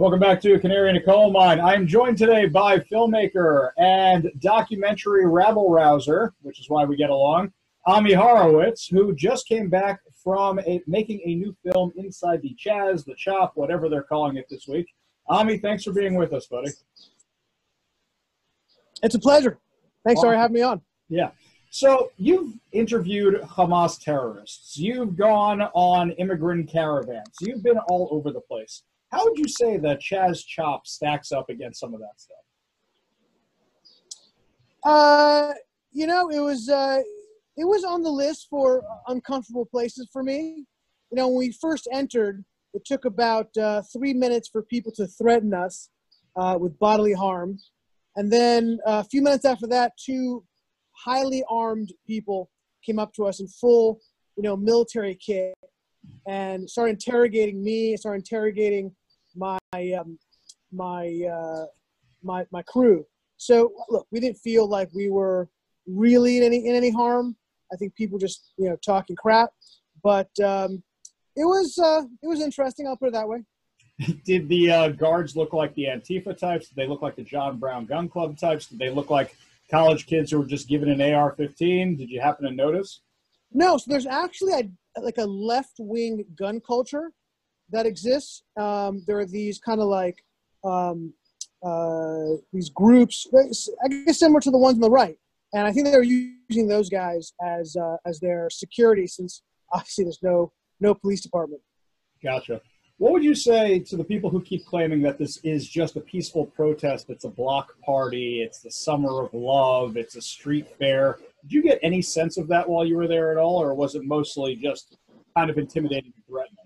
Welcome back to Canary in a Coal Mine. I'm joined today by filmmaker and documentary rabble rouser, which is why we get along, Ami Horowitz, who just came back from a, making a new film inside the Chaz, the Chop, whatever they're calling it this week. Ami, thanks for being with us, buddy. It's a pleasure. Thanks awesome. for having me on. Yeah. So you've interviewed Hamas terrorists. You've gone on immigrant caravans. You've been all over the place. How would you say that Chaz Chop stacks up against some of that stuff? Uh, you know, it was uh, it was on the list for uncomfortable places for me. You know, when we first entered, it took about uh, three minutes for people to threaten us uh, with bodily harm, and then uh, a few minutes after that, two highly armed people came up to us in full, you know, military kit and started interrogating me, started interrogating my um, my uh, my my crew. So look, we didn't feel like we were really in any in any harm. I think people just you know talking crap, but um, it was uh, it was interesting. I'll put it that way. Did the uh, guards look like the Antifa types? Did they look like the John Brown Gun Club types? Did they look like college kids who were just given an AR-15? Did you happen to notice? No. So there's actually a, like a left-wing gun culture that exists. Um, there are these kind of like um, uh, these groups, I guess similar to the ones on the right, and I think they're using those guys as uh, as their security, since obviously there's no no police department. Gotcha. What would you say to the people who keep claiming that this is just a peaceful protest? It's a block party. It's the summer of love. It's a street fair. Did you get any sense of that while you were there at all, or was it mostly just kind of intimidating and threatening?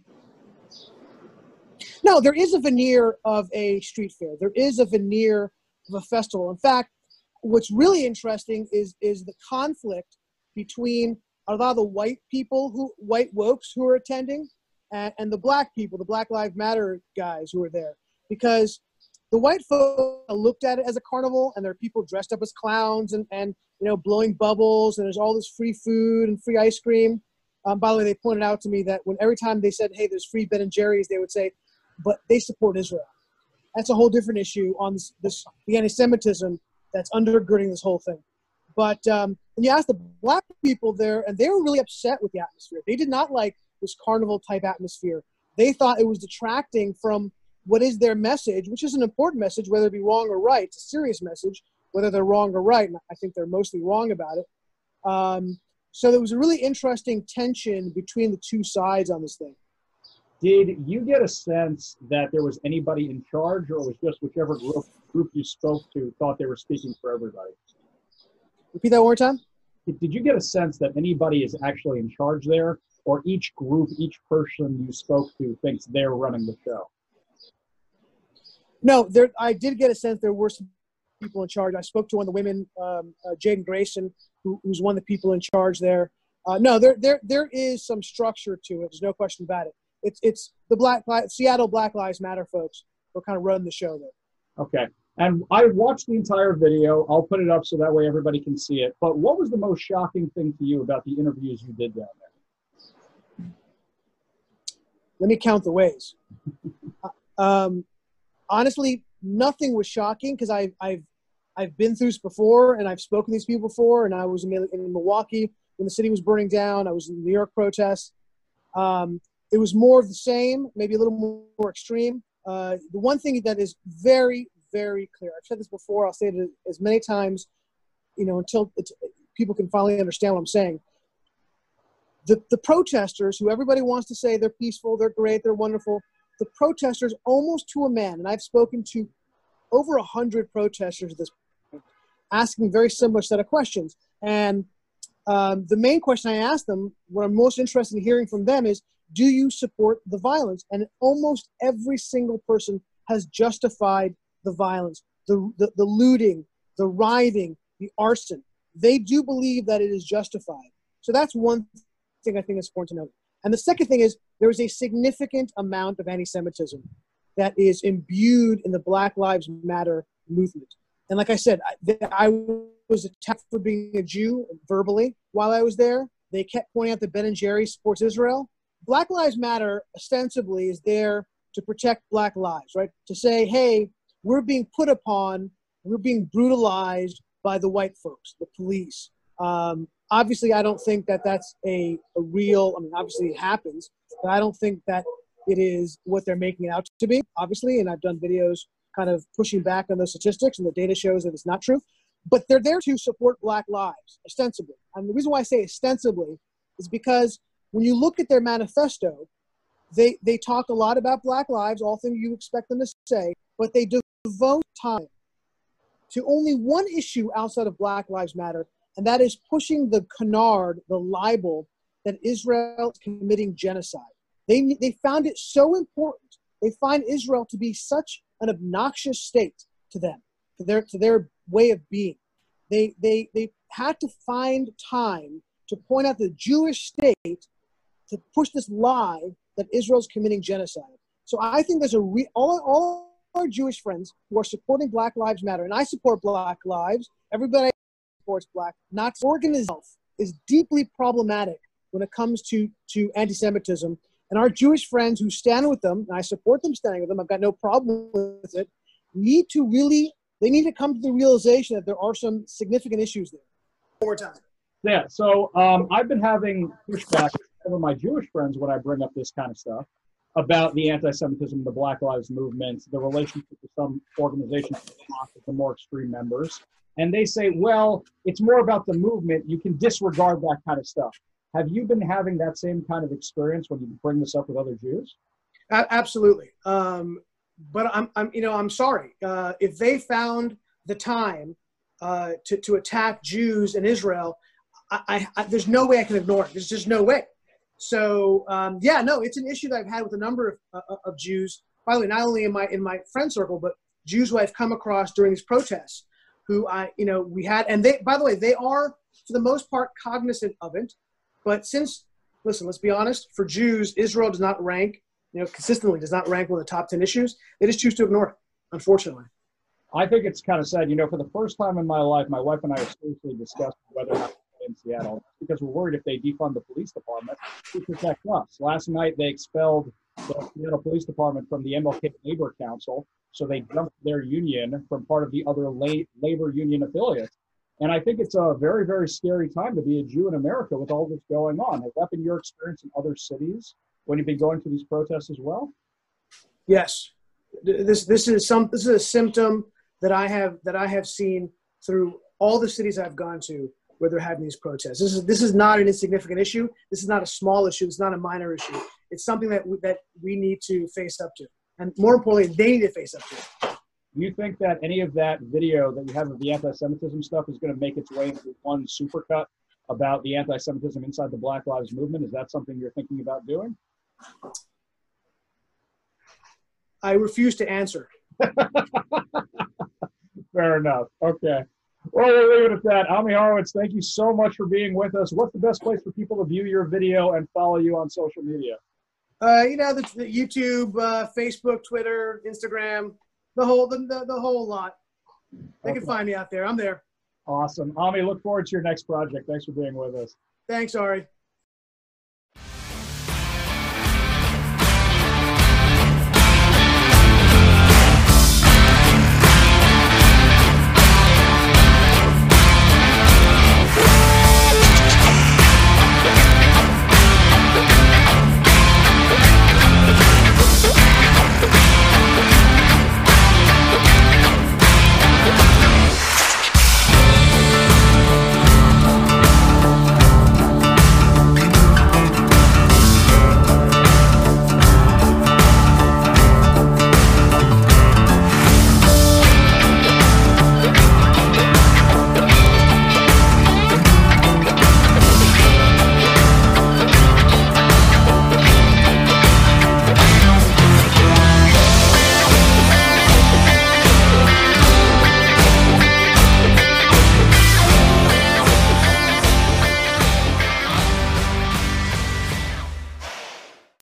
No, there is a veneer of a street fair. There is a veneer of a festival. In fact, what's really interesting is is the conflict between a lot of the white people who white wokes who are attending and, and the black people, the Black Lives Matter guys who are there, because the white folks looked at it as a carnival, and there are people dressed up as clowns and, and you know blowing bubbles, and there's all this free food and free ice cream. Um, by the way, they pointed out to me that when every time they said, "Hey, there's free Ben and Jerry's," they would say, but they support Israel. That's a whole different issue on this, this the anti-Semitism that's undergirding this whole thing. But um, when you ask the black people there, and they were really upset with the atmosphere. They did not like this carnival type atmosphere. They thought it was detracting from what is their message, which is an important message, whether it be wrong or right. It's a serious message, whether they're wrong or right. And I think they're mostly wrong about it. Um, so there was a really interesting tension between the two sides on this thing. Did you get a sense that there was anybody in charge, or was just whichever group, group you spoke to thought they were speaking for everybody? Repeat that one more time. Did you get a sense that anybody is actually in charge there, or each group, each person you spoke to thinks they're running the show? No, there. I did get a sense there were some people in charge. I spoke to one of the women, um, uh, Jaden Grayson, who, who's one of the people in charge there. Uh, no, there, there, there is some structure to it. There's no question about it it's it's the Black Seattle Black Lives Matter folks who kind of run the show there. Okay. And I watched the entire video. I'll put it up so that way everybody can see it. But what was the most shocking thing to you about the interviews you did down there? Let me count the ways. um, honestly, nothing was shocking because I've, I've, I've been through this before and I've spoken to these people before. And I was in, in Milwaukee when the city was burning down. I was in the New York protests. Um, it was more of the same, maybe a little more extreme. Uh, the one thing that is very, very clear, I've said this before, I'll say it as many times, you know, until people can finally understand what I'm saying. The, the protesters, who everybody wants to say they're peaceful, they're great, they're wonderful, the protesters, almost to a man, and I've spoken to over a hundred protesters at this point, asking very similar set of questions. And um, the main question I asked them, what I'm most interested in hearing from them is, do you support the violence? And almost every single person has justified the violence, the, the, the looting, the rioting, the arson. They do believe that it is justified. So that's one thing I think is important to note. And the second thing is there is a significant amount of anti Semitism that is imbued in the Black Lives Matter movement. And like I said, I, I was attacked for being a Jew verbally while I was there. They kept pointing out that Ben and Jerry supports Israel. Black Lives Matter ostensibly is there to protect Black lives, right? To say, hey, we're being put upon, we're being brutalized by the white folks, the police. Um, obviously, I don't think that that's a, a real, I mean, obviously it happens, but I don't think that it is what they're making it out to be, obviously. And I've done videos kind of pushing back on those statistics, and the data shows that it's not true. But they're there to support Black lives, ostensibly. And the reason why I say ostensibly is because when you look at their manifesto, they, they talk a lot about Black lives, all things you expect them to say, but they devote time to only one issue outside of Black Lives Matter, and that is pushing the canard, the libel that Israel is committing genocide. They, they found it so important. They find Israel to be such an obnoxious state to them, to their, to their way of being. They, they, they had to find time to point out the Jewish state to push this lie that Israel's committing genocide. So I think there's a re- all, all our Jewish friends who are supporting Black Lives Matter, and I support Black Lives. Everybody supports Black. Not organism is deeply problematic when it comes to to anti-Semitism. And our Jewish friends who stand with them, and I support them standing with them. I've got no problem with it. Need to really, they need to come to the realization that there are some significant issues there. More time. Yeah. So um, I've been having pushback from my Jewish friends when I bring up this kind of stuff about the anti-Semitism, the Black Lives Movement, the relationship with some organizations the more extreme members. And they say, well, it's more about the movement. You can disregard that kind of stuff. Have you been having that same kind of experience when you bring this up with other Jews? absolutely. Um, but I'm, I'm, you know, I'm sorry. Uh, if they found the time uh, to, to attack Jews in Israel, I, I, there's no way I can ignore it. There's just no way. So um, yeah, no, it's an issue that I've had with a number of, uh, of Jews. By the way, not only in my in my friend circle, but Jews who I've come across during these protests, who I you know we had, and they by the way they are for the most part cognizant of it. But since listen, let's be honest, for Jews, Israel does not rank you know consistently does not rank one of the top ten issues. They just choose to ignore it, unfortunately. I think it's kind of sad. You know, for the first time in my life, my wife and I have seriously discussed whether or not in Seattle because we're worried if they defund the police department to protect us. Last night they expelled the Seattle Police Department from the MLK Labor Council, so they dumped their union from part of the other la- labor union affiliates. And I think it's a very, very scary time to be a Jew in America with all this going on. Has that been your experience in other cities when you've been going to these protests as well? Yes, this this is some this is a symptom that I have that I have seen through all the cities I've gone to where they're having these protests. This is this is not an insignificant issue. This is not a small issue. It's not a minor issue. It's something that we, that we need to face up to, and more importantly, they need to face up to. Do you think that any of that video that you have of the anti-Semitism stuff is going to make its way into one supercut about the anti-Semitism inside the Black Lives Movement? Is that something you're thinking about doing? I refuse to answer. Fair enough. Okay. Well, we'll leave it at that. Ami Horowitz, thank you so much for being with us. What's the best place for people to view your video and follow you on social media? Uh, you know, the, the YouTube, uh, Facebook, Twitter, Instagram, the whole the, the, the whole lot. They okay. can find me out there. I'm there. Awesome. Ami, look forward to your next project. Thanks for being with us. Thanks, Ari.